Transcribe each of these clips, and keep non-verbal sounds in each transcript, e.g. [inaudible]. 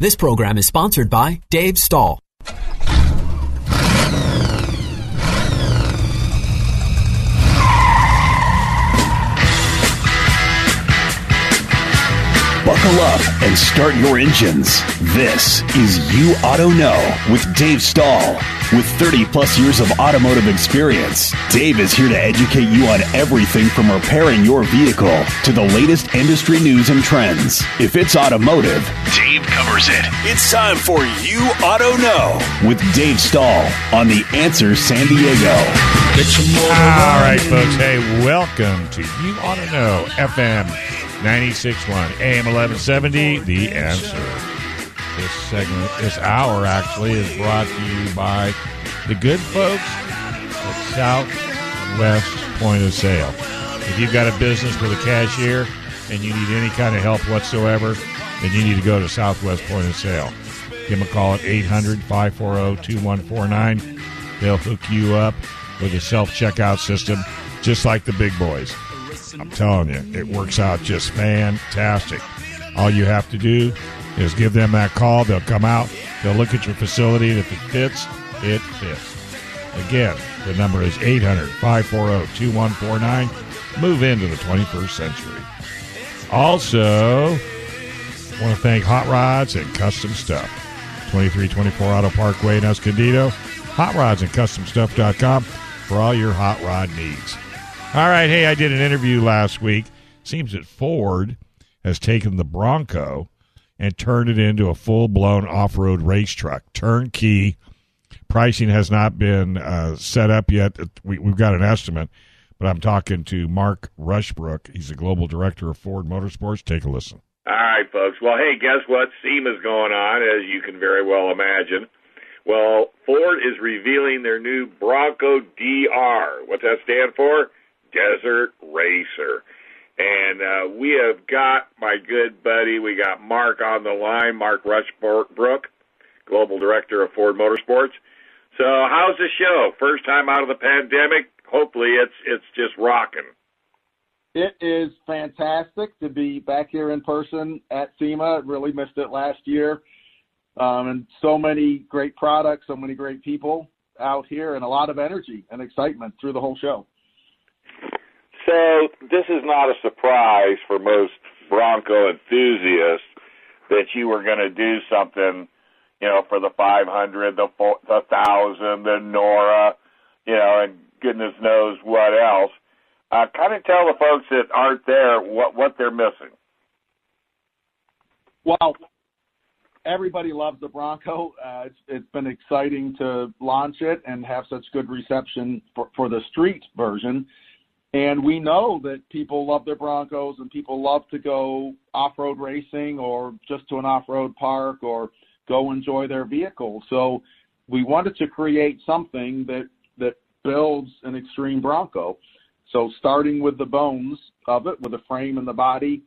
This program is sponsored by Dave Stahl. Buckle up and start your engines. This is You Auto Know with Dave Stahl. With 30 plus years of automotive experience, Dave is here to educate you on everything from repairing your vehicle to the latest industry news and trends. If it's automotive, Dave covers it. It's time for You Auto Know with Dave Stahl on The Answer San Diego. All right, folks. Hey, welcome to You Auto Know FM 96.1 AM 1170. The answer. This segment, this hour actually, is brought to you by the good folks at Southwest Point of Sale. If you've got a business with a cashier and you need any kind of help whatsoever, then you need to go to Southwest Point of Sale. Give them a call at 800 540 2149. They'll hook you up with a self checkout system just like the big boys. I'm telling you, it works out just fantastic. All you have to do is give them that call. They'll come out, they'll look at your facility, and if it fits, it fits. Again, the number is 800 540 2149. Move into the 21st century. Also, want to thank Hot Rods and Custom Stuff. 2324 Auto Parkway in Escondido. Hot Rods and Custom CustomStuff.com for all your hot rod needs. All right, hey, I did an interview last week. Seems that Ford has taken the Bronco and turned it into a full blown off road race truck, turnkey. Pricing has not been uh, set up yet. We, we've got an estimate, but I'm talking to Mark Rushbrook. He's the global director of Ford Motorsports. Take a listen. All right, folks. Well, hey, guess what? SEMA's going on, as you can very well imagine. Well, Ford is revealing their new Bronco DR. What's that stand for? Desert Racer. And uh, we have got my good buddy, we got Mark on the line, Mark Rushbrook, Global Director of Ford Motorsports. So, how's the show? First time out of the pandemic. Hopefully, it's it's just rocking. It is fantastic to be back here in person at SEMA. Really missed it last year. Um, and so many great products, so many great people out here, and a lot of energy and excitement through the whole show. So this is not a surprise for most Bronco enthusiasts that you were going to do something, you know, for the 500, the the thousand, the Nora, you know, and goodness knows what else. Uh, kind of tell the folks that aren't there what what they're missing. Well, everybody loves the Bronco. Uh, it's, it's been exciting to launch it and have such good reception for, for the street version. And we know that people love their Broncos and people love to go off road racing or just to an off road park or go enjoy their vehicle. So we wanted to create something that, that builds an extreme Bronco. So starting with the bones of it, with the frame and the body,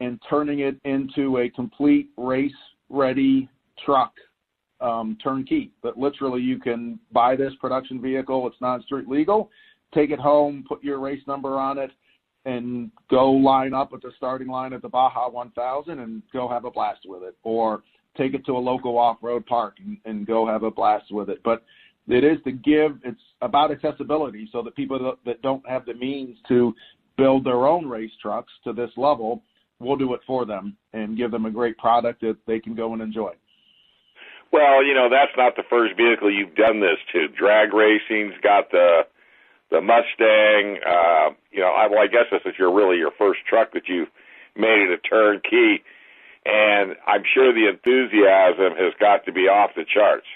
and turning it into a complete race ready truck um, turnkey. But literally, you can buy this production vehicle. It's non street legal. Take it home, put your race number on it, and go line up at the starting line at the Baja 1000 and go have a blast with it. Or take it to a local off road park and, and go have a blast with it. But it is to give, it's about accessibility so that people that don't have the means to build their own race trucks to this level we'll do it for them and give them a great product that they can go and enjoy. Well, you know that's not the first vehicle you've done this to. Drag racing's got the the Mustang. Uh, you know, I, well, I guess this is your really your first truck that you've made it a turnkey, and I'm sure the enthusiasm has got to be off the charts.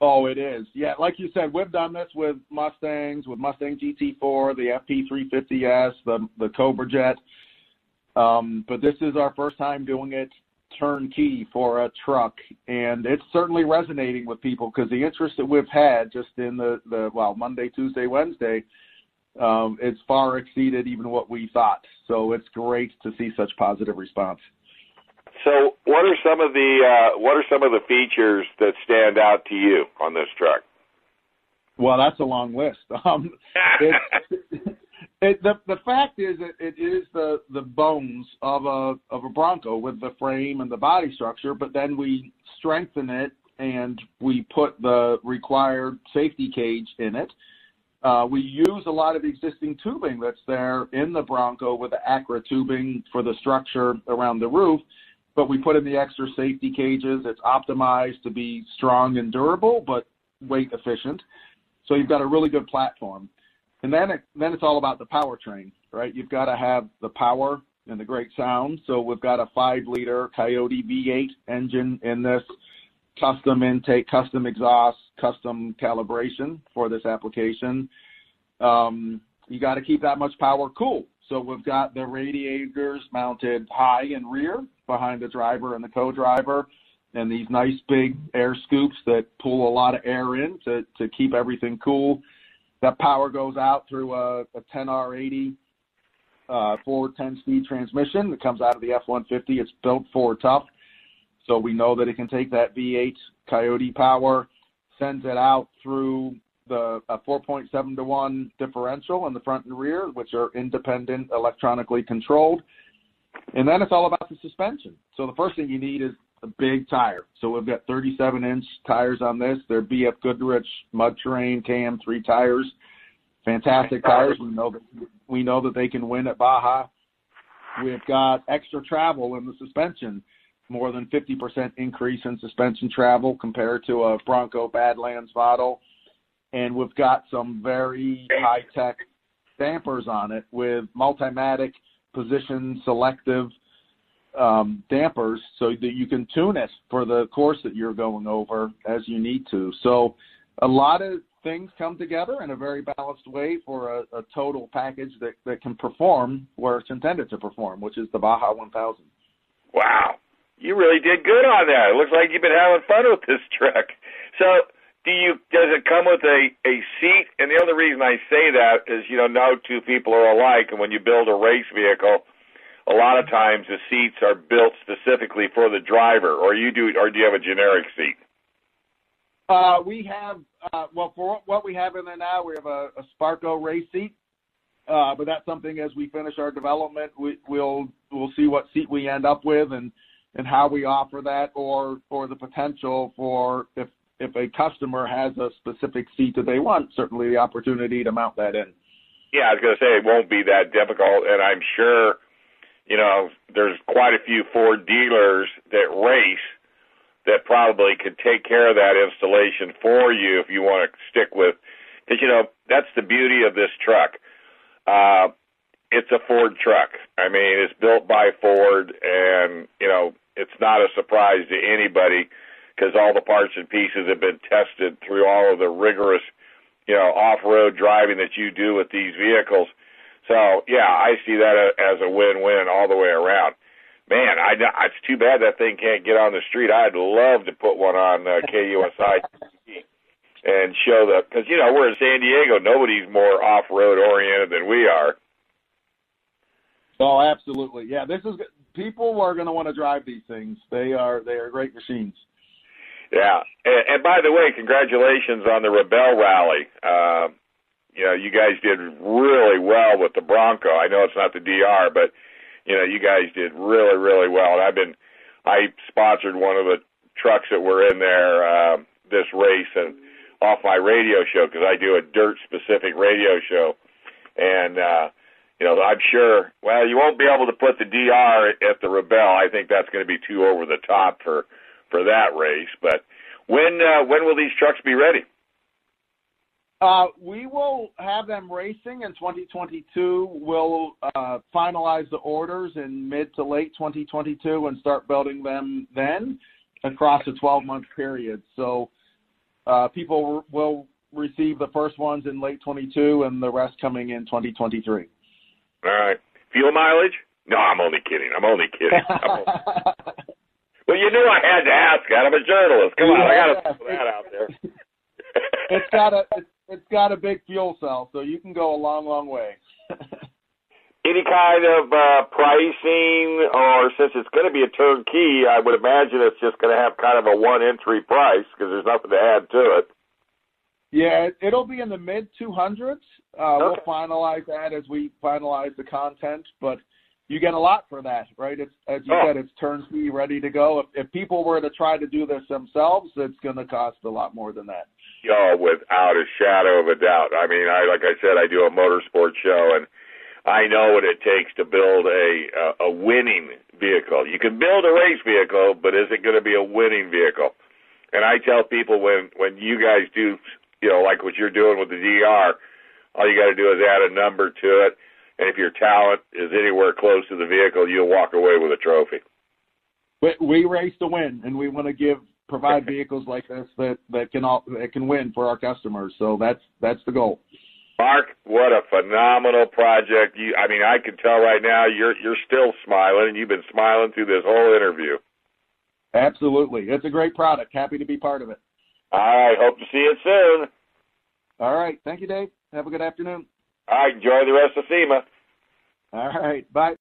Oh, it is. Yeah, like you said, we've done this with Mustangs, with Mustang GT4, the FP350S, the the Cobra Jet. Um, but this is our first time doing it turnkey for a truck, and it's certainly resonating with people because the interest that we've had just in the, the well Monday, Tuesday, Wednesday, um, it's far exceeded even what we thought. So it's great to see such positive response. So, what are some of the uh, what are some of the features that stand out to you on this truck? Well, that's a long list. [laughs] Um, it's, It, the the fact is, it, it is the the bones of a of a Bronco with the frame and the body structure, but then we strengthen it and we put the required safety cage in it. Uh, we use a lot of existing tubing that's there in the Bronco with the Acra tubing for the structure around the roof, but we put in the extra safety cages. It's optimized to be strong and durable, but weight efficient. So you've got a really good platform. And then it, then it's all about the powertrain, right? You've got to have the power and the great sound. So we've got a five liter Coyote V8 engine in this custom intake, custom exhaust, custom calibration for this application. Um, you got to keep that much power cool. So we've got the radiators mounted high and rear behind the driver and the co-driver, and these nice big air scoops that pull a lot of air in to, to keep everything cool. That power goes out through a, a 10R80 uh, Ford 10-speed transmission that comes out of the F-150. It's built for tough, so we know that it can take that V8 Coyote power, sends it out through the a 4.7 to 1 differential in the front and rear, which are independent, electronically controlled. And then it's all about the suspension. So the first thing you need is a big tire. So we've got 37 inch tires on this. They're BF Goodrich mud terrain KM3 tires. Fantastic tires. We know that we know that they can win at Baja. We've got extra travel in the suspension, more than 50% increase in suspension travel compared to a Bronco Badlands model. And we've got some very high tech dampers on it with Multimatic position selective um, dampers so that you can tune it for the course that you're going over as you need to. So a lot of things come together in a very balanced way for a, a total package that, that can perform where it's intended to perform, which is the Baja 1000. Wow. You really did good on that. It looks like you've been having fun with this truck. So do you does it come with a a seat? And the other reason I say that is you know no two people are alike, and when you build a race vehicle, a lot of times the seats are built specifically for the driver, or you do, or do you have a generic seat? Uh, we have uh, well for what we have in there now, we have a, a Sparco race seat. Uh, but that's something as we finish our development, we, we'll we'll see what seat we end up with and and how we offer that, or or the potential for if if a customer has a specific seat that they want, certainly the opportunity to mount that in. Yeah, I was going to say it won't be that difficult, and I'm sure, you know, there's quite a few Ford dealers that race that probably could take care of that installation for you if you want to stick with, because you know that's the beauty of this truck. Uh, it's a Ford truck. I mean, it's built by Ford, and you know, it's not a surprise to anybody because all the parts and pieces have been tested through all of the rigorous, you know, off-road driving that you do with these vehicles. So yeah, I see that as a win-win all the way around. Man, I it's too bad that thing can't get on the street. I'd love to put one on uh, KUSI and show the because you know we're in San Diego. Nobody's more off-road oriented than we are. Oh, absolutely. Yeah, this is people are going to want to drive these things. They are they are great machines. Yeah, and, and by the way, congratulations on the Rebelle Rally. Uh, you know, you guys did really well with the Bronco. I know it's not the DR, but you know, you guys did really, really well. And I've been, I sponsored one of the trucks that were in there uh, this race and off my radio show because I do a dirt specific radio show, and uh, you know, I'm sure. Well, you won't be able to put the DR at the Rebelle. I think that's going to be too over the top for for that race. But when uh, when will these trucks be ready? Uh, we will have them racing in 2022. We'll uh, finalize the orders in mid to late 2022 and start building them then across a 12 month period. So uh, people will receive the first ones in late 22 and the rest coming in 2023. All right. Fuel mileage? No, I'm only kidding. I'm only kidding. [laughs] I'm only... Well, you knew I had to ask. I'm a journalist. Come on, yeah, I got to put that out there. it's got a it's, it's got a big fuel cell, so you can go a long, long way. [laughs] Any kind of uh, pricing, or since it's going to be a turnkey, I would imagine it's just going to have kind of a one entry price because there's nothing to add to it. Yeah, it'll be in the mid 200s. Uh, We'll finalize that as we finalize the content, but you get a lot for that, right? It's as you Oh. said, it's turnkey, ready to go. If, if people were to try to do this themselves, it's going to cost a lot more than that. Oh, without a shadow of a doubt. I mean, I like I said, I do a motorsport show, and I know what it takes to build a a, a winning vehicle. You can build a race vehicle, but is it going to be a winning vehicle? And I tell people when when you guys do, you know, like what you're doing with the DR, all you got to do is add a number to it, and if your talent is anywhere close to the vehicle, you'll walk away with a trophy. We, we race to win, and we want to give provide [laughs] vehicles like this that that can all that can win for our customers. So that's that's the goal. Mark, what a phenomenal project! You, I mean, I can tell right now you're you're still smiling, and you've been smiling through this whole interview. Absolutely, it's a great product. Happy to be part of it. All right, hope to see you soon. All right, thank you, Dave. Have a good afternoon. All right, enjoy the rest of SEMA. All right, bye.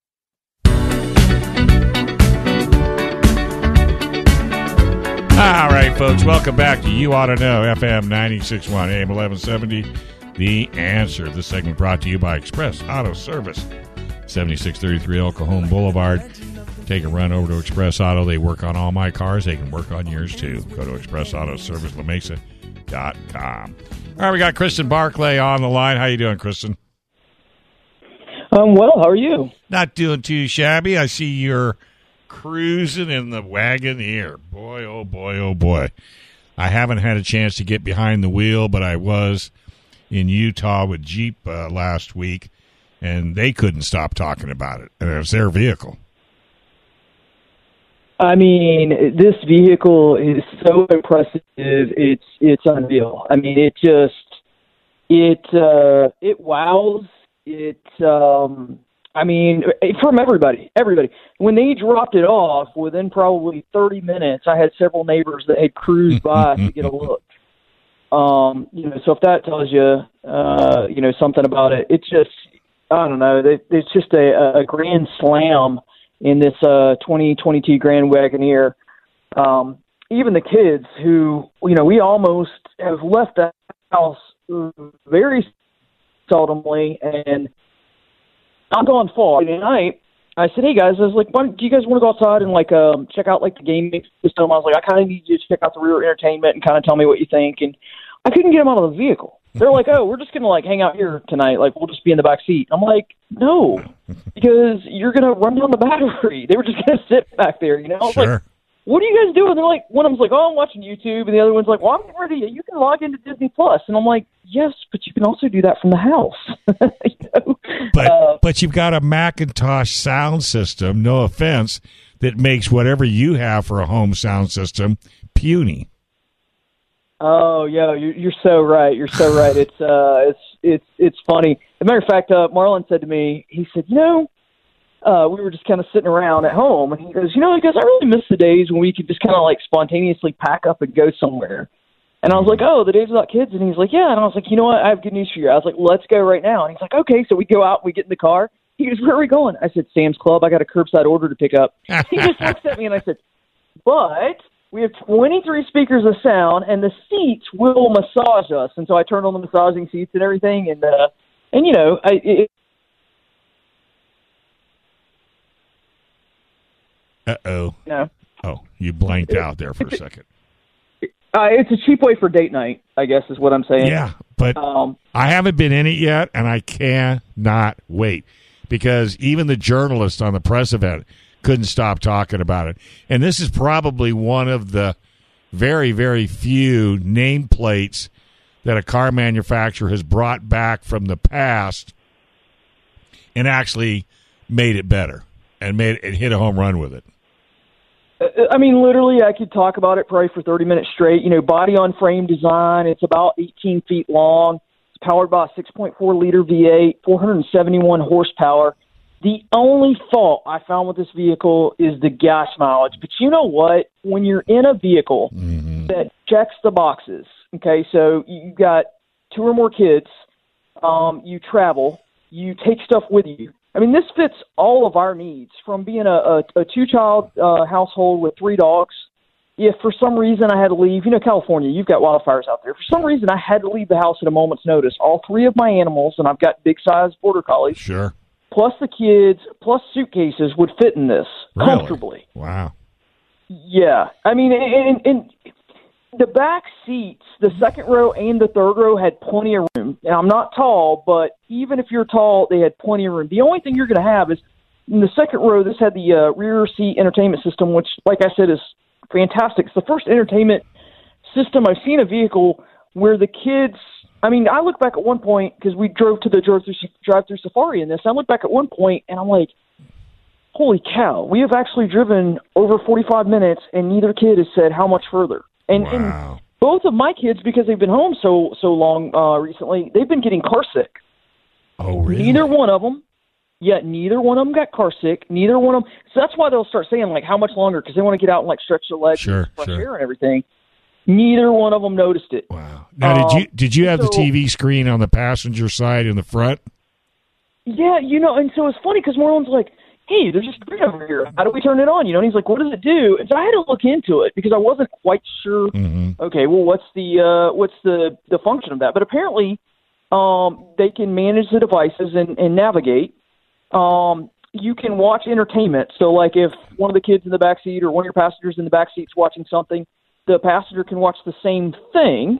All right, folks, welcome back to You Ought to Know, FM 961 AM 1170. The answer. This segment brought to you by Express Auto Service, 7633 El Cajon Boulevard. Take a run over to Express Auto. They work on all my cars. They can work on yours too. Go to Express Auto Service, LaMesa.com. All right, we got Kristen Barclay on the line. How you doing, Kristen? Um, well, how are you? Not doing too shabby. I see you're cruising in the wagon here. Boy, oh boy, oh boy. I haven't had a chance to get behind the wheel, but I was in Utah with Jeep uh, last week, and they couldn't stop talking about it. And it was their vehicle. I mean, this vehicle is so impressive. It's it's unreal. I mean, it just it uh, it wows. It um, I mean, from everybody, everybody. When they dropped it off, within probably 30 minutes, I had several neighbors that had cruised [laughs] by to get a look. Um, you know, so if that tells you, uh, you know, something about it, it's just, I don't know, it, it's just a, a grand slam in this uh 2022 Grand Wagoneer. Um, even the kids who, you know, we almost have left the house very seldomly, and I'm going far. Friday night, I said, "Hey guys," I was like, Why, "Do you guys want to go outside and like um check out like the gaming system?" I was like, "I kind of need you to check out the rear entertainment and kind of tell me what you think." And I couldn't get them out of the vehicle. They're like, "Oh, we're just gonna like hang out here tonight. Like we'll just be in the back seat." I'm like, "No, [laughs] because you're gonna run down the battery." They were just gonna sit back there, you know. Was like, Sure. What are you guys doing? They're like, one of them's like, oh, I'm watching YouTube, and the other one's like, well, I'm getting ready. You can log into Disney Plus, and I'm like, yes, but you can also do that from the house. [laughs] you know? But Uh, but you've got a McIntosh sound system. No offense, that makes whatever you have for a home sound system puny. oh yeah, you're, you're so right. You're so right. [laughs] It's uh, it's it's it's funny. As a matter of fact, uh, Marlon said to me, he said, you know. Uh, we were just kind of sitting around at home, and he goes, "You know, he goes, I really miss the days when we could just kind of like spontaneously pack up and go somewhere." And I was like, "Oh, the days without kids." And he's like, "Yeah." And I was like, "You know what? I have good news for you." I was like, "Let's go right now." And he's like, "Okay." So we go out, we get in the car. He goes, "Where are we going?" I said, "Sam's Club. I got a curbside order to pick up." he just looks at me and I said, "But we have 23 speakers of sound, and the seats will massage us." And so I turned on the massaging seats and everything, and uh, and you know, I. It, Uh oh. you Oh, you blanked out there for a second. uh, it's a cheap way for date night, I guess, is what I'm saying. Yeah, but Um, I haven't been in it yet, and I cannot wait because even the journalists on the press event couldn't stop talking about it. And this is probably one of the very, very few nameplates that a car manufacturer has brought back from the past and actually made it better and made it hit a home run with it. I mean, literally, I could talk about it probably for 30 minutes straight. You know, body on frame design. It's about 18 feet long. It's powered by a 6.4 liter V8, 471 horsepower. The only fault I found with this vehicle is the gas mileage. But you know what? When you're in a vehicle that checks the boxes, okay, so you've got two or more kids, um, you travel, you take stuff with you. I mean, this fits all of our needs from being a, a, a two child uh, household with three dogs if for some reason I had to leave, you know, California, you've got wildfires out there. For some reason, I had to leave the house at a moment's notice. All three of my animals, and I've got big sized border collies, Sure. plus the kids, plus suitcases would fit in this Really? comfortably. Wow. Yeah, I mean, and, and, and the back seats, the second row and the third row had plenty of room. And I'm not tall, but even if you're tall, they had plenty of room. The only thing you're going to have is in the second row. This had the uh, rear seat entertainment system, which, like I said, is fantastic. It's the first entertainment system I've seen a vehicle where the kids. I mean, I look back at one point because we drove to the drive through drive through safari in this. I look back at one point and I'm like, holy cow, we have actually driven over 45 minutes and neither kid has said how much further. And, and both of my kids, because they've been home so so long uh, recently, they've been getting car sick. Oh, really? Neither one of them. Yet neither one of them got car sick. Neither one of them. So that's why they'll start saying like how much longer because they want to get out and like stretch their legs, Sure, and fresh sure. air and everything. Neither one of them noticed it. Wow. Now, did Um, you did you have the TV screen on the passenger side in the front? Yeah, you know, and so it's funny because Marlon's like, "Hey, there's a screen over here. How do we turn it on?" You know, and he's like, "What does it do?" And so I had to look into it because I wasn't quite sure. Mm-hmm. Okay, well, what's the uh, what's the the function of that? But apparently, um, they can manage the devices and, and navigate. Um, you can watch entertainment. So, like, if one of the kids in the back seat or one of your passengers in the back seat's watching something, the passenger can watch the same thing.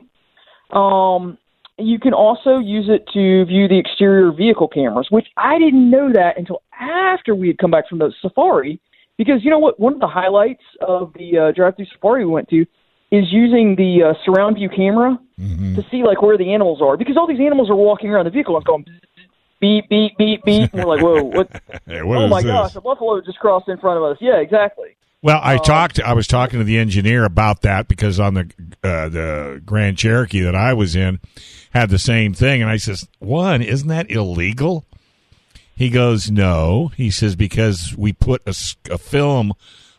Um, you can also use it to view the exterior vehicle cameras, which I didn't know that until after we had come back from the safari. Because you know what? One of the highlights of the uh, drive-through safari we went to is using the uh, surround view camera to see like where the animals are. Because all these animals are walking around the vehicle and going beep beep beep beep. And we're like, whoa, what? [laughs] Hey, what oh my this? gosh, a buffalo just crossed in front of us. Yeah, exactly. Well, Um, I talked. I was talking to the engineer about that because on the uh, the Grand Cherokee that I was in had the same thing, and I says, "One, isn't that illegal?" He goes, "No." He says because we put a film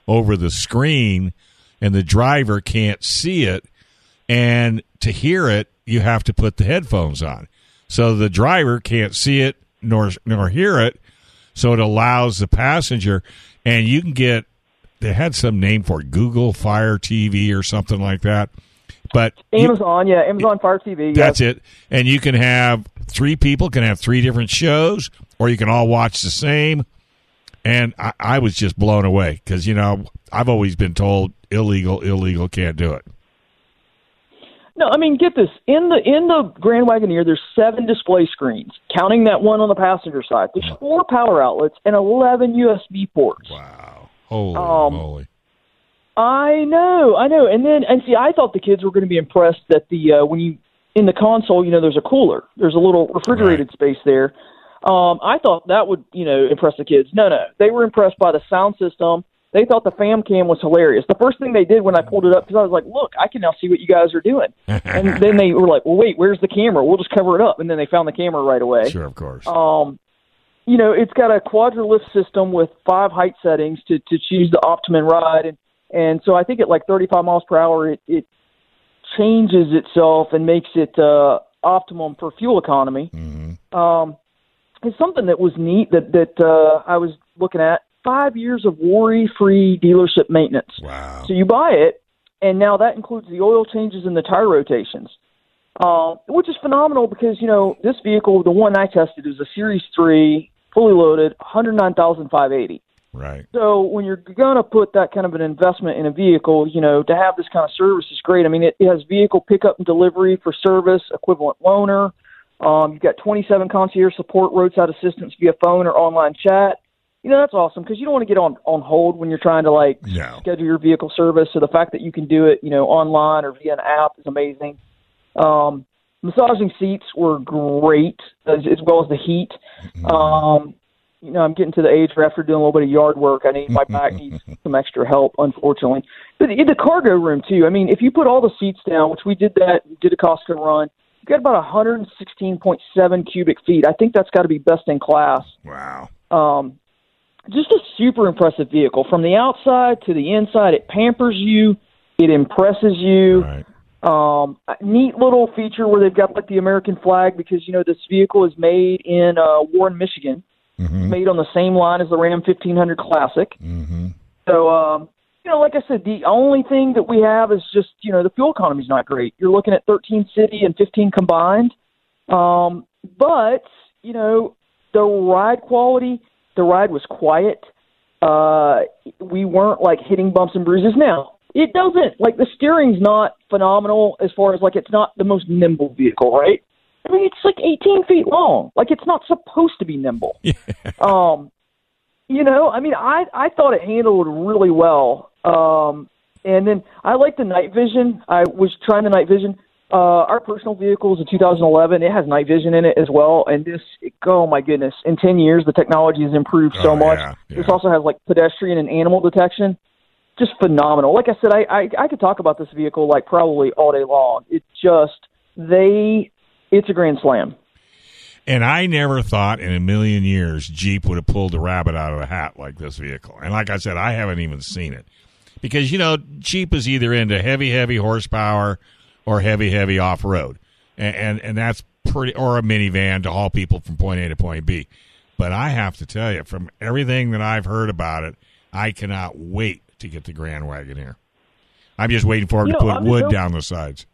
over the screen, and the driver can't see it, and to hear it, you have to put the headphones on, so the driver can't see it nor nor hear it, so it allows the passenger, and you can get they had some name for it, Google Fire TV or something like that. But you- Amazon, yeah, Amazon Fire TV. that's yeah. it. And you can have three people can have three different shows, or you can all watch the same. And I, I was just blown away because you know I've always been told illegal, illegal, can't do it. No, I mean, get this in the in the Grand Wagoneer. There's seven display screens, counting that one on the passenger side. There's four power outlets and 11 USB ports. Wow, holy Um, moly! I know, I know. And then, and see, I thought the kids were going to be impressed that the uh, when you in the console, you know, there's a cooler, there's a little refrigerated space there. Um, I thought that would, you know, impress the kids. No, no, they were impressed by the sound system. They thought the fam cam was hilarious. The first thing they did when I pulled it up, because I was like, "Look, I can now see what you guys are doing." [laughs] and then they were like, "Well, wait, where's the camera? We'll just cover it up." And then they found the camera right away. Sure, of course. Um, you know, it's got a Quadra-Lift system with five height settings to, to choose the optimum ride, and and so I think at like 35 miles per hour, it, it changes itself and makes it uh, optimum for fuel economy. Um, it's something that was neat that that uh, I was looking at. Five years of worry-free dealership maintenance. wow. So you buy it, and now that includes the oil changes and the tire rotations, uh, which is phenomenal because you know this vehicle, the one I tested, is a Series Three, fully loaded, one hundred nine thousand five eighty. Right. So when you're going to put that kind of an investment in a vehicle, you know, to have this kind of service is great. I mean, it, it has vehicle pickup and delivery for service, equivalent loaner. Um, you've got 27 concierge support, roadside assistance via phone or online chat. You know, that's awesome because you don't want to get on on hold when you're trying to like No. schedule your vehicle service. So the fact that you can do it, you know, online or via an app is amazing. Um, massaging seats were great as, as well as the heat. Um, you know, I'm getting to the age where after doing a little bit of yard work, I need my back needs some extra help, unfortunately. But in the cargo room too. I mean, if you put all the seats down, which we did that, did a Costco run, got about 116.7 cubic feet. I think that's got to be best in class. Wow. Um, just a super impressive vehicle from the outside to the inside. It pampers you, it impresses you. Right. Um, neat little feature where they've got like the American flag because you know this vehicle is made in uh, Warren, Michigan, Mm-hmm. made on the same line as the Ram 1500 Classic. Mm-hmm. So um, you know, like I said, the only thing that we have is just you know the fuel economy's not great. You're looking at 13 city and 15 combined, um, but you know the ride quality, the ride was quiet. Uh, we weren't like hitting bumps and bruises. Now it doesn't like the steering's not phenomenal as far as like it's not the most nimble vehicle, right? I mean, it's like 18 feet long. Like it's not supposed to be nimble. [laughs] Um, you know, I mean, I I thought it handled really well. Um, and then I like the night vision. I was trying the night vision. Uh, our personal vehicle is a 2011. It has night vision in it as well. And this, oh my goodness, in 10 years the technology has improved so Oh, much. yeah, yeah. This also has like pedestrian and animal detection. Just phenomenal. Like I said, I, I I could talk about this vehicle like probably all day long. It just they, it's a grand slam. And I never thought in a million years Jeep would have pulled a rabbit out of a hat like this vehicle. And like I said, I haven't even seen it. Because, you know, Jeep is either into heavy, heavy horsepower or heavy, heavy off road. And, and and that's pretty or a minivan to haul people from point A to point B. But I have to tell you, from everything that I've heard about it, I cannot wait to get the Grand Wagoneer. I'm just waiting for them You to know, put I'm wood down the sides.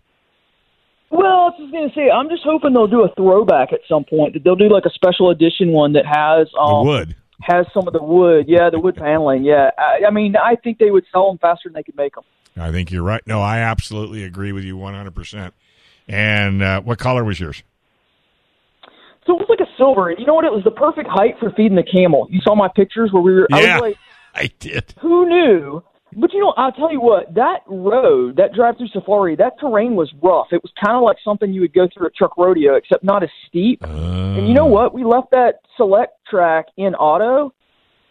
Well, I was just gonna say, I'm just hoping they'll do a throwback at some point. That they'll do like a special edition one that has The um, wood. Has some of the wood. Yeah, the wood paneling. Yeah, I, I mean, I think they would sell them faster than they could make them. I think you're right. No, I absolutely agree with you 100%. And uh, what color was yours? So it was like a silver. And you know what? It was the perfect height for feeding the camel. You saw my pictures where we were. I Yeah. was like, [laughs] I did. who knew? But you know, I'll tell you what. That road, that drive-through safari, that terrain was rough. It was kind of like something you would go through at truck rodeo, except not as steep. And you know what? We left that select track in auto,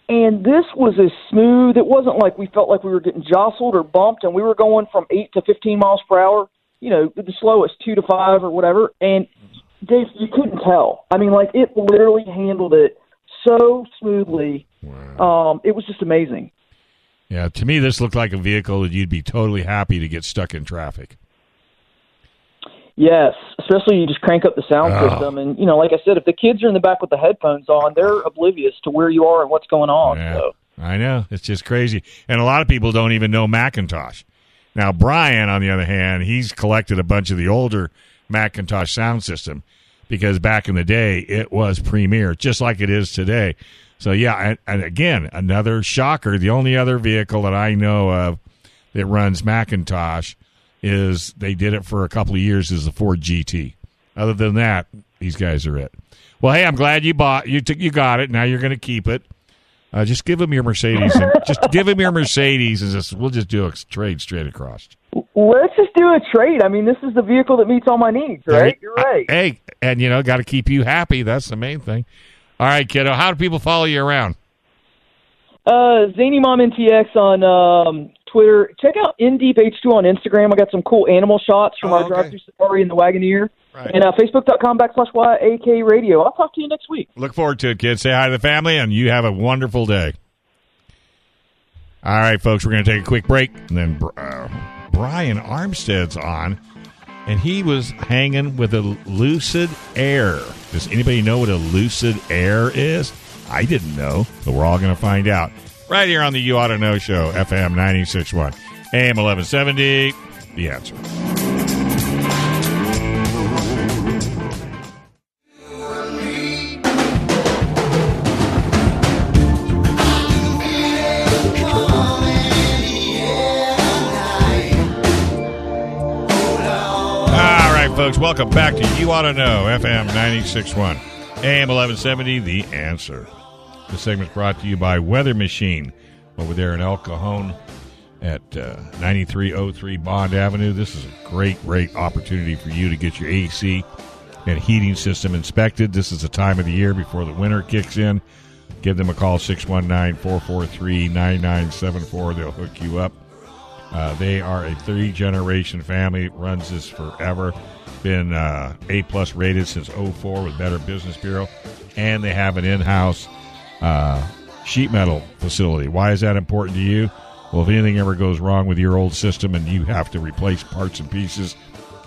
and this was as smooth. It wasn't like we felt like we were getting jostled or bumped, and we were going from eight to fifteen miles per hour. You know, the slowest two to five or whatever. And Dave, you couldn't tell. I mean, like it literally handled it so smoothly. Um, it was just amazing. Yeah, to me, this looked like a vehicle that you'd be totally happy to get stuck in traffic. Yes, especially you just crank up the sound Oh. system, and you know, like I said, if the kids are in the back with the headphones on, they're oblivious to where you are and what's going on. Yeah, So. I know. It's just crazy. And a lot of people don't even know McIntosh. Now, Brian, on the other hand, he's collected a bunch of the older McIntosh sound system because back in the day, it was premier, just like it is today. So, yeah, and, and again, another shocker. The only other vehicle that I know of that runs McIntosh is they did it for a couple of years is the Ford GT. Other than that, these guys are it. Well, hey, I'm glad you bought you took you got it. Now you're going to keep it. Uh, just give him your Mercedes. And, [laughs] just give him your Mercedes, and just we'll just do a trade straight across. Let's just do a trade. I mean, this is the vehicle that meets all my needs, right? You're right. Hey, and you know, got to keep you happy. That's the main thing. All right, kiddo. How do people follow you around? Uh, Zany Mom NTX on um, Twitter. Check out Indeep H2 on Instagram. I got some cool animal shots from Oh, our okay. drive-through safari in the Wagoneer. Right. And uh, Facebook.com backslash YAK radio. I'll talk to you next week. Look forward to it, kid. Say hi to the family, and you have a wonderful day. All right, folks, we're going to take a quick break, and then uh, Brian Armstead's on, and he was hanging with a Lucid Air. Does anybody know what a Lucid Air is? I didn't know, but we're all going to find out right here on the You Ought to Know Show, FM 96.1, AM 1170. The answer. Folks, welcome back to You Ought to Know, FM 96.1, AM 1170, The Answer. This segment's brought to you by Weather Machine over there in El Cajon at uh, 9303 Bond Avenue. This is a great, great opportunity for you to get your AC and heating system inspected. This is the time of the year before the winter kicks in. Give them a call, 619 443 9974. They'll hook you up. Uh, they are a three generation family, runs this forever. Been uh, A plus rated since 04 with Better Business Bureau. And they have an in house uh, sheet metal facility. Why is that important to you? Well, if anything ever goes wrong with your old system and you have to replace parts and pieces,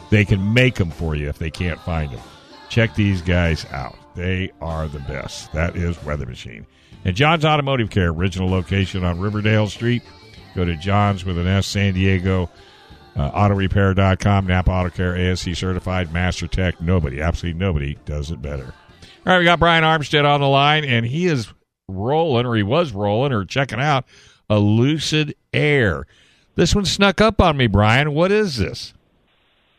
they can make them for you if they can't find them. Check these guys out. They are the best. That is Weather Machine. And John's Automotive Care, original location on Riverdale Street, Go to John's with an S, San Diego, uh, autorepair.com, Napa Auto Care, ASE certified, Master Tech. Nobody, absolutely nobody does it better. All right, we got Brian Armstead on the line, and he is rolling, or he was rolling, or checking out a Lucid Air. This one snuck up on me, Brian. What is this?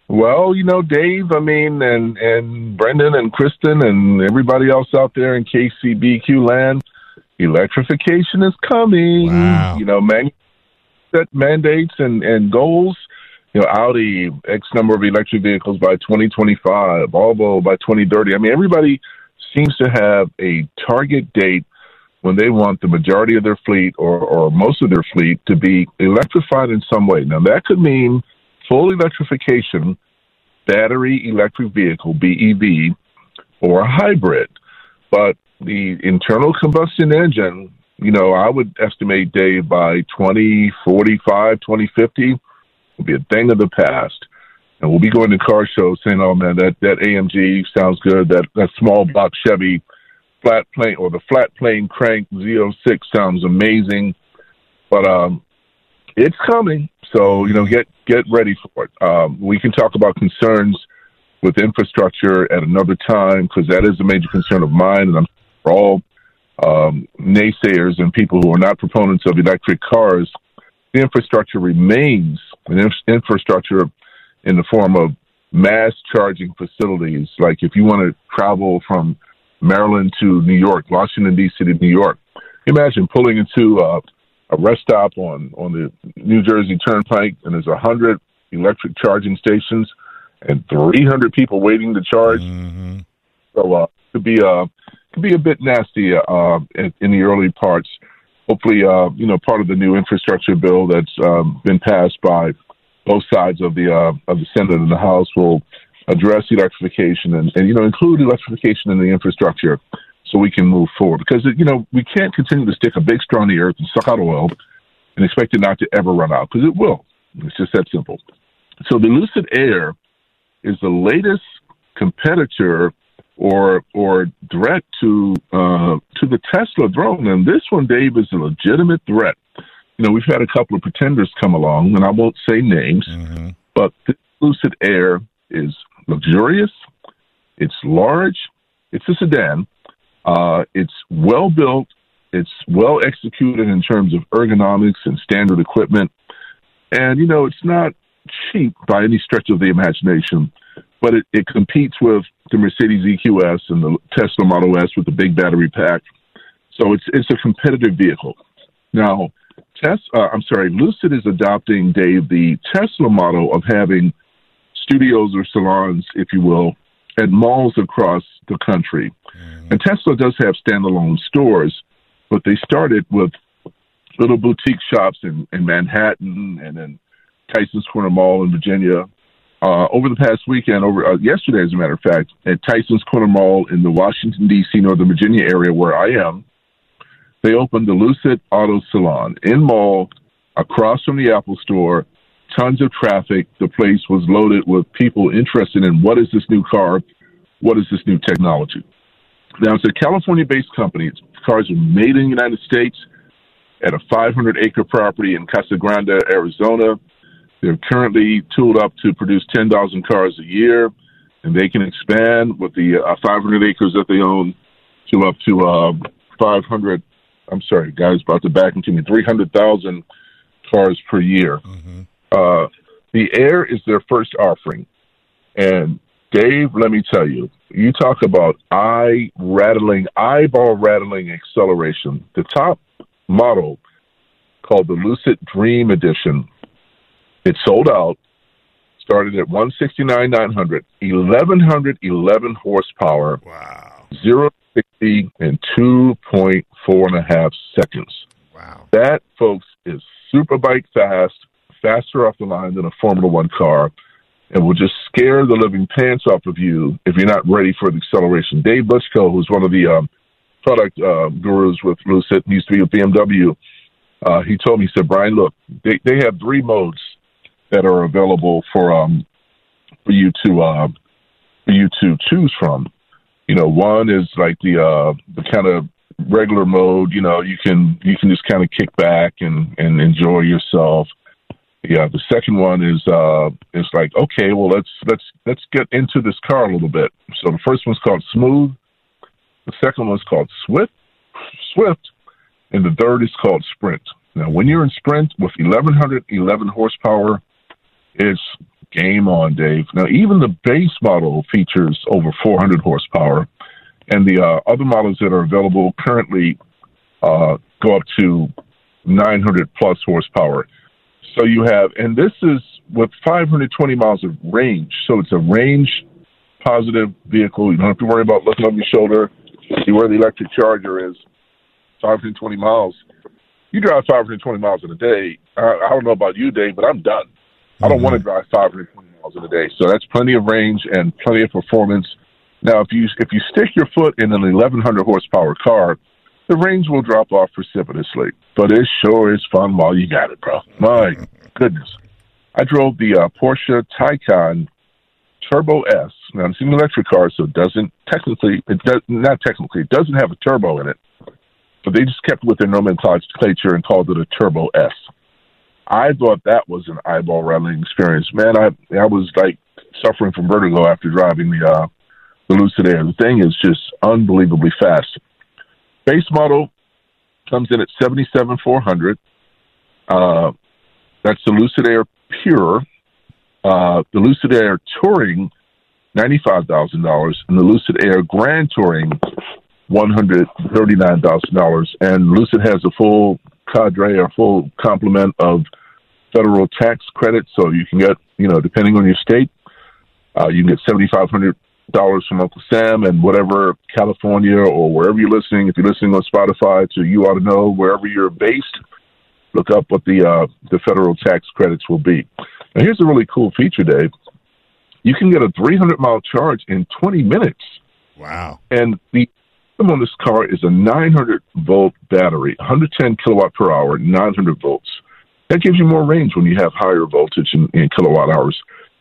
Well, you know, Dave, I mean, and and Brendan and Kristen and everybody else out there in KCBQ land, electrification is coming. Wow. You know, man, set mandates and and goals. You know, Audi X number of electric vehicles by 2025, Volvo by 2030. I mean, everybody seems to have a target date when they want the majority of their fleet or, or most of their fleet to be electrified in some way. Now, that could mean full electrification, battery electric vehicle, BEV, or a hybrid. But the internal combustion engine, you know, I would estimate, Dave, by 2045, 2050, will be a thing of the past. And we'll be going to car shows saying, oh man, that, that AMG sounds good. That, that small block Chevy flat plane or the flat plane crank Z06 sounds amazing. But, um, it's coming. So, you know, get, get ready for it. Um, we can talk about concerns with infrastructure at another time because that is a major concern of mine. And I'm all um, naysayers and people who are not proponents of electric cars, the infrastructure remains an inf- infrastructure in the form of mass charging facilities. Like if you want to travel from Maryland to New York, Washington D.C. to New York, imagine pulling into uh, a rest stop on on the New Jersey Turnpike, and there's a hundred electric charging stations and 300 people waiting to charge. Mm-hmm. So uh, could be uh could be a bit nasty uh, in, in the early parts. Hopefully, uh, you know, part of the new infrastructure bill that's um, been passed by both sides of the uh, of the Senate and the House will address electrification and, and you know include electrification in the infrastructure so we can move forward. Because you know we can't continue to stick a big straw in the earth and suck out oil and expect it not to ever run out because it will. It's just that simple. So the Lucid Air is the latest competitor or or threat to uh, to the Tesla drone, and this one, Dave, is a legitimate threat. You know, we've had a couple of pretenders come along, and I won't say names, Mm-hmm. but the Lucid Air is luxurious. It's large. It's a sedan. Uh, it's well built. It's well executed in terms of ergonomics and standard equipment. And, you know, it's not cheap by any stretch of the imagination, but it, it competes with the Mercedes EQS and the Tesla Model S with the big battery pack. So it's it's a competitive vehicle. Now, Tes- uh, I'm sorry, Lucid is adopting, Dave, the Tesla model of having studios or salons, if you will, at malls across the country. And Tesla does have standalone stores, but they started with little boutique shops in, in Manhattan and in Tyson's Corner Mall in Virginia. Uh, over the past weekend, over uh, yesterday, as a matter of fact, at Tyson's Corner Mall in the Washington D.C. Northern Virginia area where I am, they opened the Lucid Auto Salon in mall across from the Apple Store. Tons of traffic. The place was loaded with people interested in what is this new car, what is this new technology. Now it's a California-based company. Its cars are made in the United States at a 500-acre property in Casa Grande, Arizona. They're currently tooled up to produce 10,000 cars a year, and they can expand with the uh, 500 acres that they own to up to uh, 500. I'm sorry, guys, about to back into me. 300,000 cars per year. Uh, the Air is their first offering, and Dave, let me tell you, you talk about eye rattling, eyeball rattling acceleration. The top model called the Lucid Dream Edition. It sold out, started at 169,900, 1,111 horsepower, Wow. 0 to 60 in 2.4 and a half seconds. Wow. That, folks, is super bike fast, faster off the line than a Formula One car, and will just scare the living pants off of you if you're not ready for the acceleration. Dave Butchko, who's one of the um, product uh, gurus with Lucid, used to be with BMW. Uh, he told me, he said, Brian, look, they, they have three modes that are available for um, for you to uh, for you to choose from. You know, one is like the uh, the kind of regular mode, you know, you can you can just kind of kick back and and enjoy yourself. Yeah, the second one is uh it's like okay, well let's let's let's get into this car a little bit. So the first one's called Smooth, the second one's called Swift, Swift, and the third is called Sprint. Now, when you're in Sprint with 1111 horsepower, it's game on, Dave. Now, even the base model features over 400 horsepower, and the uh, other models that are available currently uh, go up to 900 plus horsepower. So you have, and this is with 520 miles of range. So it's a range positive vehicle. You don't have to worry about looking over your shoulder, see where the electric charger is. 520 miles. You drive 520 miles in a day. I, I don't know about you, Dave, but I'm done. I don't want to drive 520 miles in a day. So that's plenty of range and plenty of performance. Now, if you if you stick your foot in an 1100 horsepower car, the range will drop off precipitously. But it sure is fun while you got it, bro. My goodness. I drove the uh, Porsche Taycan Turbo S. Now it's an electric car, so it doesn't technically, it does not technically, it doesn't have a turbo in it, but they just kept with their nomenclature and called it a Turbo S. I thought that was an eyeball rattling experience. Man, I I was like suffering from vertigo after driving the uh, the Lucid Air. The thing is just unbelievably fast. Base model comes in at seventy seven four hundred. Uh, that's the Lucid Air Pure. Uh, the Lucid Air Touring, ninety five thousand dollars, and the Lucid Air Grand Touring, one hundred thirty nine thousand dollars. And Lucid has a full cadre or full complement of federal tax credits. So you can get, you know, depending on your state, uh, you can get seventy five hundred dollars from Uncle Sam and whatever California or wherever you're listening. If you're listening on Spotify, to you ought to know wherever you're based. Look up what the uh, the federal tax credits will be. Now, here's a really cool feature, Dave. You can get a 300 mile charge in 20 minutes. Wow! And the on this car is a 900 volt battery, 110 kilowatt per hour, 900 volts. That gives you more range when you have higher voltage in, in kilowatt hours.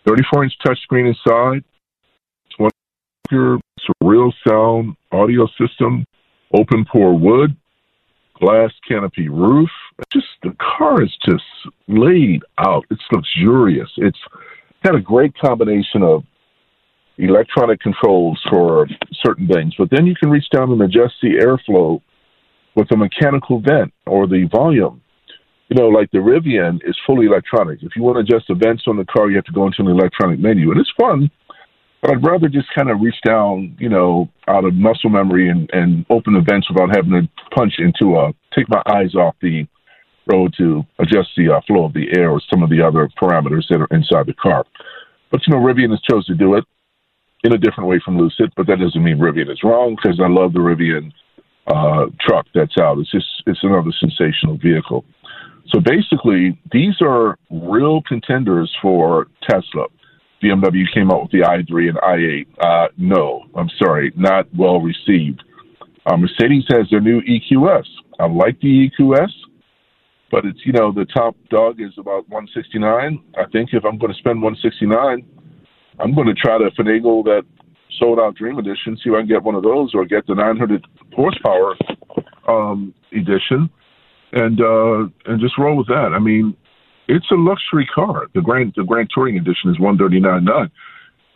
34 inch touchscreen inside, 20 pure surreal sound audio system, open pore wood, glass canopy roof. Just the car is just laid out. It's luxurious. It's got a great combination of electronic controls for certain things, but then you can reach down and adjust the airflow with a mechanical vent or the volume. You know, like the Rivian is fully electronic. If you want to adjust the vents on the car, you have to go into an electronic menu, and it's fun. But I'd rather just kind of reach down, you know, out of muscle memory and, and open the vents without having to punch into a take my eyes off the road to adjust the uh, flow of the air or some of the other parameters that are inside the car. But you know, Rivian has chose to do it in a different way from Lucid, but that doesn't mean Rivian is wrong because I love the Rivian uh, truck that's out. It's just it's another sensational vehicle. So basically, these are real contenders for Tesla. BMW came out with the i3 and i8. Uh, no, I'm sorry, not well received. Uh, Mercedes has their new EQS. I like the EQS, but it's you know the top dog is about 169. I think if I'm going to spend 169, I'm going to try to finagle that sold out Dream Edition, see if I can get one of those, or get the 900 horsepower um, edition, and uh, and just roll with that. I mean, it's a luxury car. The Grand the Grand Touring Edition is 139.9.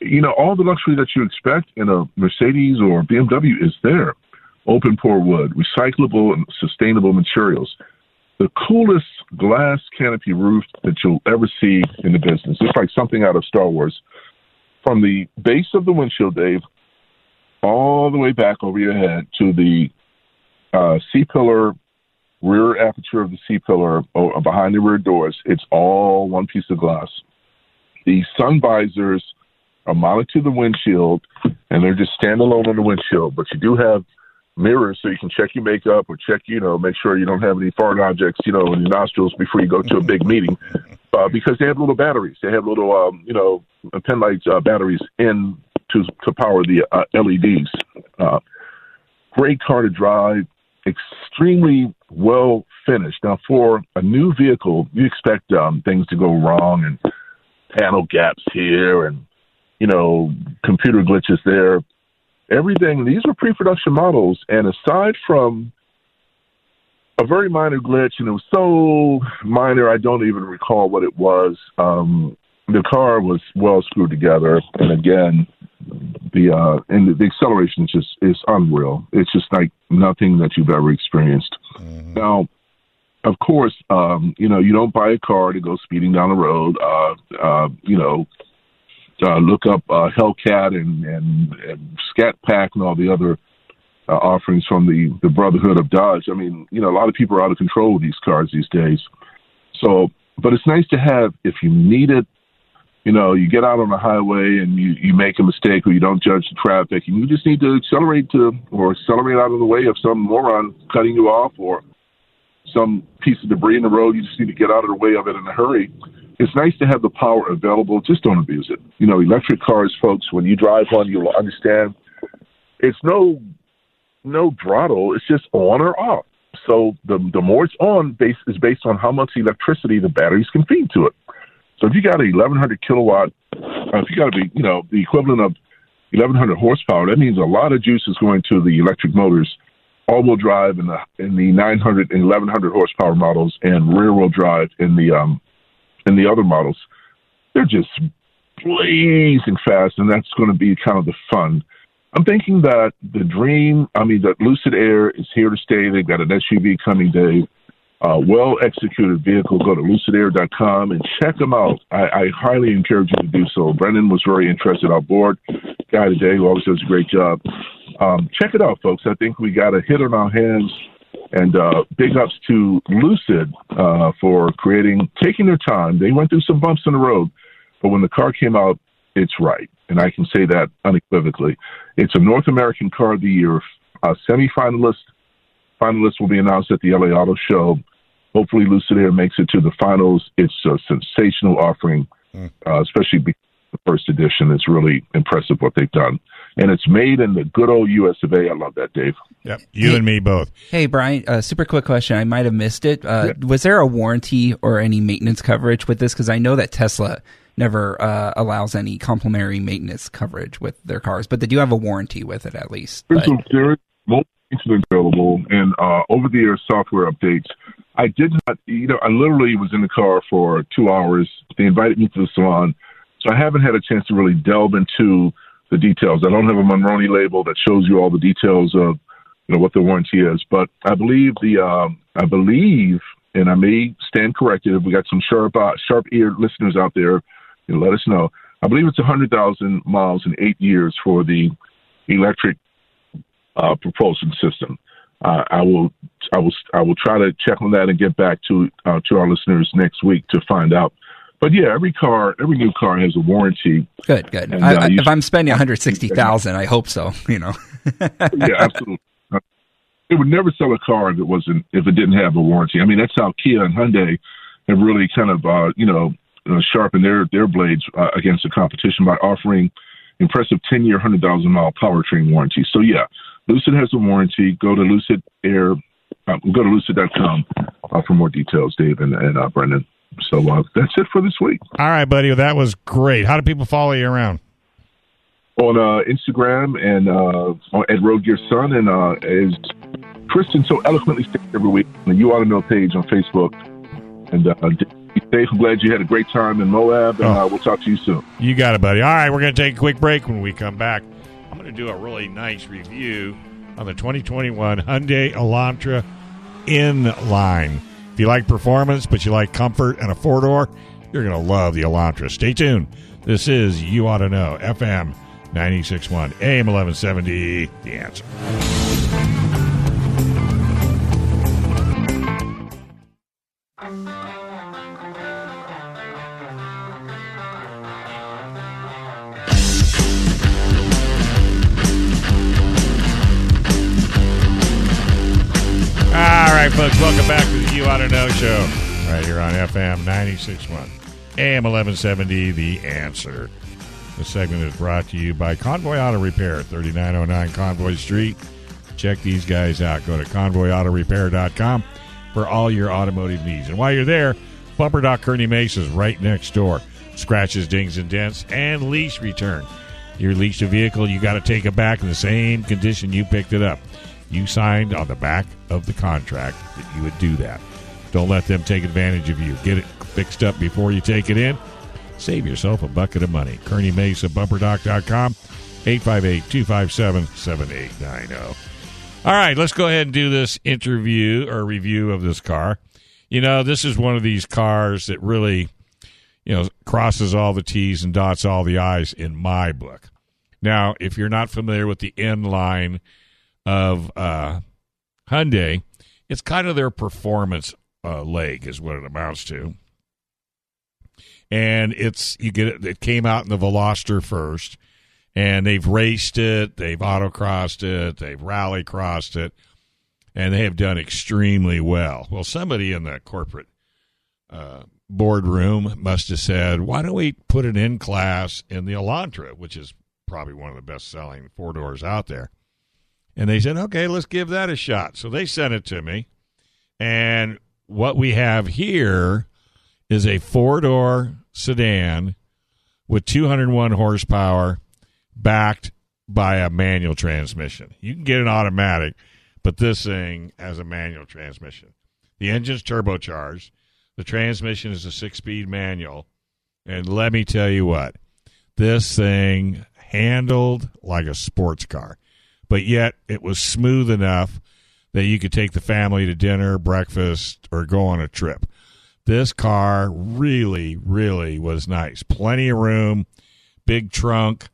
You know, all the luxury that you expect in a Mercedes or BMW is there. Open pore wood, recyclable and sustainable materials. The coolest glass canopy roof that you'll ever see in the business. It's like something out of Star Wars from the base of the windshield, Dave, all the way back over your head to the uh, C pillar, rear aperture of the C pillar oh, behind the rear doors. It's all one piece of glass. The sun visors are mounted to the windshield, and they're just standalone on the windshield. But you do have mirrors so you can check your makeup or check, you know, make sure you don't have any foreign objects, you know, in your nostrils before you go to a big meeting. Uh, because they have little batteries. They have little, um, you know, pen light uh, batteries in to to power the uh, LEDs. Uh, great car to drive, extremely well finished. Now, for a new vehicle, you expect um, things to go wrong and panel gaps here and you know computer glitches there everything. These were pre-production models, and aside from a very minor glitch, and it was so minor I don't even recall what it was. Um, the car was well screwed together, and again, the uh, and the acceleration is just is unreal. It's just like nothing that you've ever experienced. Mm-hmm. Now, of course, um, you know you don't buy a car to go speeding down the road. Uh, uh, you know, uh, look up uh, Hellcat and, and, and Scat Pack and all the other uh, offerings from the, the Brotherhood of Dodge. I mean, you know, a lot of people are out of control with these cars these days. So, but it's nice to have if you need it. You know, you get out on the highway and you, you make a mistake or you don't judge the traffic and you just need to accelerate to or accelerate out of the way of some moron cutting you off or some piece of debris in the road. You just need to get out of the way of it in a hurry it's nice to have the power available. Just don't abuse it. You know, electric cars, folks. When you drive one, you'll understand. It's no no throttle. It's just on or off. So the the more it's on, base is based on how much electricity the batteries can feed to it. So if you got a 1100 kilowatt, uh, if you got to be, you know, the equivalent of 1100 horsepower, that means a lot of juice is going to the electric motors, all-wheel drive in the in the 900 and 1100 horsepower models, and rear-wheel drive in the um, and the other models, they're just blazing fast, and that's going to be kind of the fun. I'm thinking that the Dream, I mean, that Lucid Air is here to stay. They've got an SUV coming, Dave. Uh, well executed vehicle. Go to lucidair.com and check them out. I, I, highly encourage you to do so. Brendan was very interested. Our board guy today who always does a great job. Um, check it out, folks. I think we got a hit on our hands and uh, big ups to Lucid uh, for creating, taking their time. They went through some bumps in the road, but when the car came out, it's right. And I can say that unequivocally. It's a North American Car of the Year. A semi-finalist finalists will be announced at the LA Auto Show. Hopefully, Lucid Air makes it to the finals. It's a sensational offering, mm. uh, especially because the first edition. It's really impressive what they've done and it's made in the good old U.S. of A. I love that, Dave. Yep, you hey, and me both. Hey, Brian, uh, super quick question. I might have missed it. Uh, yeah. Was there a warranty or any maintenance coverage with this? Because I know that Tesla never uh, allows any complimentary maintenance coverage with their cars, but they do have a warranty with it at least. There's, a, there is maintenance available and uh, over-the-air software updates. I did not, you know, I literally was in the car for two hours. They invited me to the salon, so I haven't had a chance to really delve into the details. I don't have a Monroney label that shows you all the details of you know what the warranty is, but I believe the um, I believe, and I may stand corrected if we got some sharp uh, sharp eared listeners out there, you know, let us know. I believe it's a hundred thousand miles in eight years for the electric uh, propulsion system. Uh, I will I will I will try to check on that and get back to uh, to our listeners next week to find out but yeah, every car, every new car has a warranty. Good, good. And, I, uh, if I'm spending [laughs] 160,000, I hope so. [laughs] You know. yeah, absolutely. It would never sell a car if it wasn't if it didn't have a warranty. I mean, that's how Kia and Hyundai have really kind of uh, you know uh, sharpened their their blades uh, against the competition by offering impressive 10 year, 100,000 mile powertrain warranty. So yeah, Lucid has a warranty. Go to Lucid Air. Uh, go to lucid.com uh, for more details, Dave and, and uh, Brendan. So uh, that's it for this week. All right, buddy. Well, that was great. How do people follow you around? On uh, Instagram and uh, at Road Gear Sun, and uh, as Kristen so eloquently states every week on the You Ought to Know page on Facebook. And uh, Dave, I'm glad you had a great time in Moab, and oh. uh, we'll talk to you soon. You got it, buddy. All right, we're going to take a quick break. When we come back, I'm going to do a really nice review on the 2021 Hyundai Elantra N Line. If you like performance, but you like comfort and a four door, you're going to love the Elantra. Stay tuned. This is You Ought to Know, FM 961, AM 1170. The answer. Right, folks, welcome back to the You Ought to Know show right here on FM 96.1, AM 1170, The Answer. The segment is brought to you by Convoy Auto Repair, 3909 Convoy Street. Check these guys out. Go to convoyautorepair.com for all your automotive needs. And while you're there, Bumper Doc Kearney Mesa is right next door. Scratches, dings, and dents, and lease return. You leased a vehicle, you got to take it back in the same condition you picked it up. You signed on the back of the contract that you would do that. Don't let them take advantage of you. Get it fixed up before you take it in. Save yourself a bucket of money. Kearney Mesa, BumperDoc.com, 858-257-7890. All right, let's go ahead and do this interview or review of this car. You know, this is one of these cars that really, you know, crosses all the T's and dots all the I's in my book. Now, if you're not familiar with the N line of uh, Hyundai, it's kind of their performance uh, leg, is what it amounts to. And it's you get it. It came out in the Veloster first, and they've raced it, they've autocrossed it, they've rally crossed it, and they have done extremely well. Well, somebody in the corporate uh, boardroom must have said, "Why don't we put an in class in the Elantra, which is probably one of the best selling four doors out there?" And they said, "Okay, let's give that a shot." So they sent it to me, and what we have here is a four door sedan with 201 horsepower backed by a manual transmission. You can get an automatic, but this thing has a manual transmission. The engine's turbocharged. The transmission is a six speed manual. And let me tell you what, this thing handled like a sports car, but yet it was smooth enough that you could take the family to dinner, breakfast, or go on a trip. This car really, really was nice. Plenty of room, big trunk,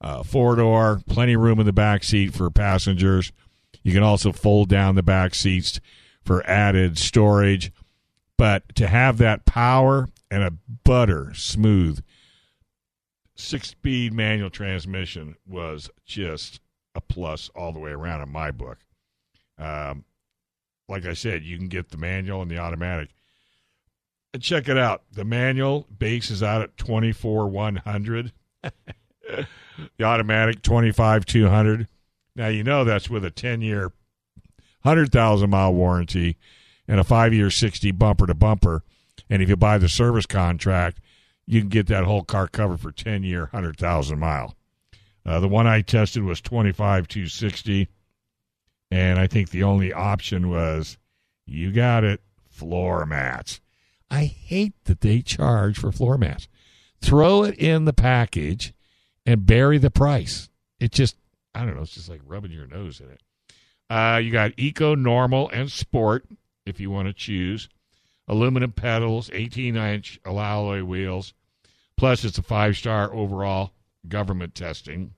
uh, four door, plenty of room in the back seat for passengers. You can also fold down the back seats for added storage. But to have that power and a butter smooth six speed manual transmission was just a plus all the way around in my book. Um, like I said, you can get the manual and the automatic. And check it out. The manual base is out at 24 100. [laughs] the automatic 25 200. Now, you know that's with a 10 year, 100,000 mile warranty and a five year 60 bumper to bumper. And if you buy the service contract, you can get that whole car covered for 10 year, 100,000 mile. Uh, the one I tested was 25 260 and I think the only option was, you got it, floor mats. I hate that they charge for floor mats. Throw it in the package and bury the price. It just, I don't know, it's just like rubbing your nose in it. Uh, you got Eco, Normal, and Sport if you want to choose. Aluminum pedals, 18 inch alloy wheels. Plus, it's a five star overall government testing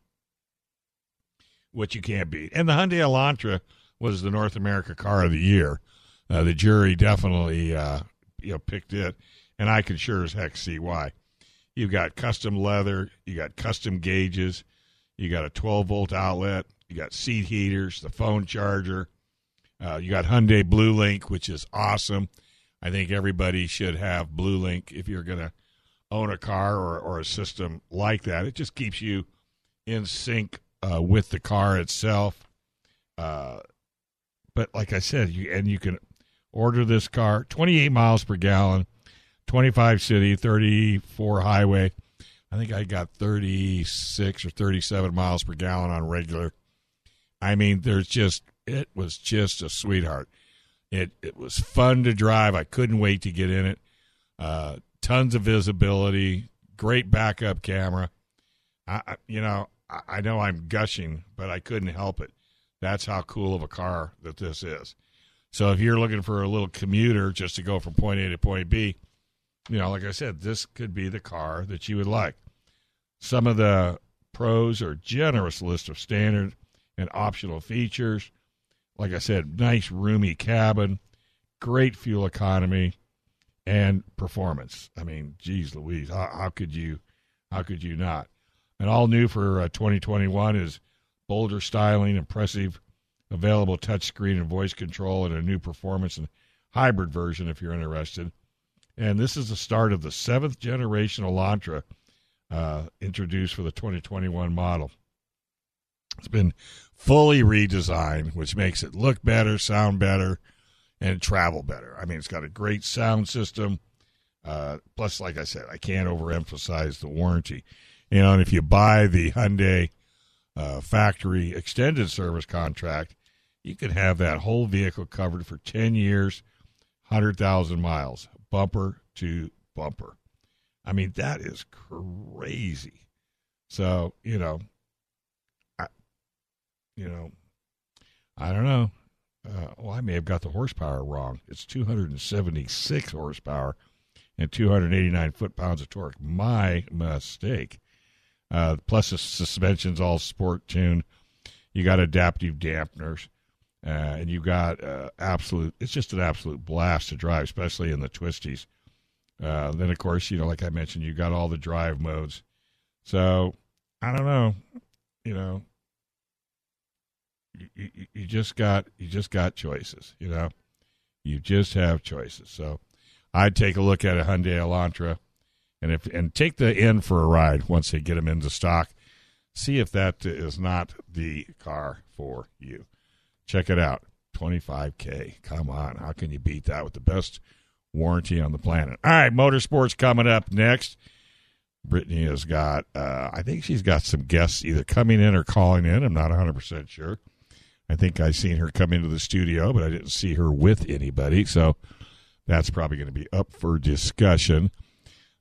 which you can't beat. And the Hyundai Elantra was the North America Car of the Year. Uh, the jury definitely uh, you know picked it, and I can sure as heck see why. You've got custom leather, you got custom gauges, you got a 12 volt outlet, you got seat heaters, the phone charger, uh, you got Hyundai Blue Link, which is awesome. I think everybody should have Blue Link if you're going to own a car or, or a system like that. It just keeps you in sync uh, with the car itself. Uh, but like I said, you and you can order this car 28 miles per gallon, 25 city, 34 highway. I think I got 36 or 37 miles per gallon on regular. I mean, there's just it was just a sweetheart. It it was fun to drive. I couldn't wait to get in it. Uh, tons of visibility, great backup camera. I, you know, I know I'm gushing, but I couldn't help it. That's how cool of a car that this is. So if you're looking for a little commuter just to go from point A to point B, you know, like I said, this could be the car that you would like. Some of the pros are generous list of standard and optional features. Like I said, nice roomy cabin, great fuel economy, and performance. I mean, geez, Louise, how, how could you, how could you not? And all new for uh, 2021 is bolder styling, impressive, available touchscreen and voice control, and a new performance and hybrid version if you're interested. And this is the start of the seventh generation Elantra uh, introduced for the 2021 model. It's been fully redesigned, which makes it look better, sound better, and travel better. I mean, it's got a great sound system. Uh, plus, like I said, I can't overemphasize the warranty. You know, and if you buy the Hyundai uh, factory extended service contract, you can have that whole vehicle covered for 10 years, 100,000 miles, bumper to bumper. I mean, that is crazy. So, you know, I, you know, I don't know. Uh, well, I may have got the horsepower wrong. It's 276 horsepower and 289 foot pounds of torque. My mistake. Uh, plus, the suspension's all sport tuned. You got adaptive dampeners, uh, and you got uh, absolute. It's just an absolute blast to drive, especially in the twisties. Uh, then, of course, you know, like I mentioned, you got all the drive modes. So, I don't know. You know, you, you, just got you just got choices. You know, you just have choices. So, I'd take a look at a Hyundai Elantra and if and take the N for a ride once they get them into stock. See if that is not the car for you. Check it out. 25k. Come on, how can you beat that with the best warranty on the planet? All right, motorsports coming up next. Brittany has got, uh, I think she's got some guests either coming in or calling in. I'm not 100% sure. I think I seen her come into the studio, but I didn't see her with anybody. So that's probably going to be up for discussion.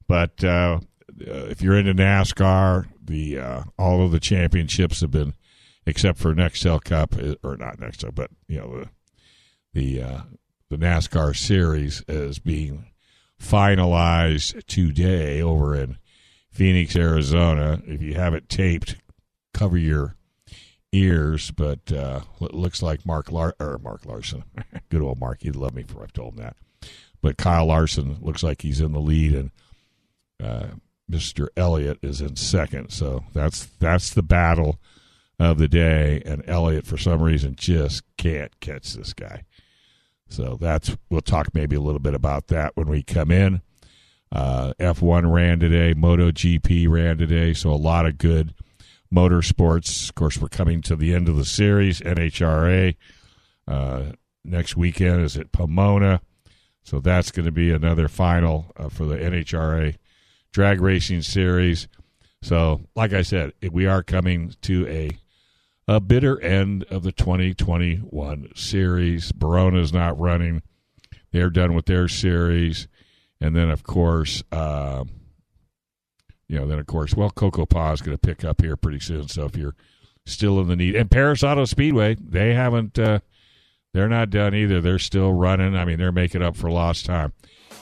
But uh, if you're into NASCAR, the uh, all of the championships have been, except for Nextel Cup uh, or not Nextel, but you know the the uh, the NASCAR series is being finalized today over in Phoenix, Arizona. If you have it taped, cover your ears. But uh, looks like Mark Lar- or Mark Larson, [laughs] good old Mark, he'd love me for I've told him that. But Kyle Larson looks like he's in the lead, and uh, Mr. Elliott is in second. So that's that's the battle of the day, and Elliott for some reason just can't catch this guy. So that's we'll talk maybe a little bit about that when we come in. Uh, F1 ran today, MotoGP ran today, so a lot of good motorsports. Of course, we're coming to the end of the series. NHRA uh, next weekend is at Pomona, so that's going to be another final uh, for the NHRA drag racing series. So, like I said, we are coming to a a bitter end of the 2021 series. Barona's not running; they're done with their series, and then of course, uh, you know, then of course, well, Cocopah is going to pick up here pretty soon. So if you're still in the need, and Perris Auto Speedway, they haven't, uh, they're not done either. They're still running. I mean, they're making up for lost time.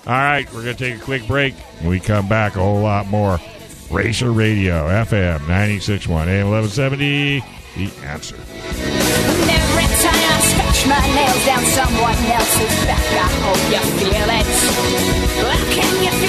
All right, we're going to take a quick break. When we come back, a whole lot more. Racer Radio, FM 961, AM 1170, The Answer. Every time I scratch my nails down someone else's back, I hope you feel it. Well, can you feel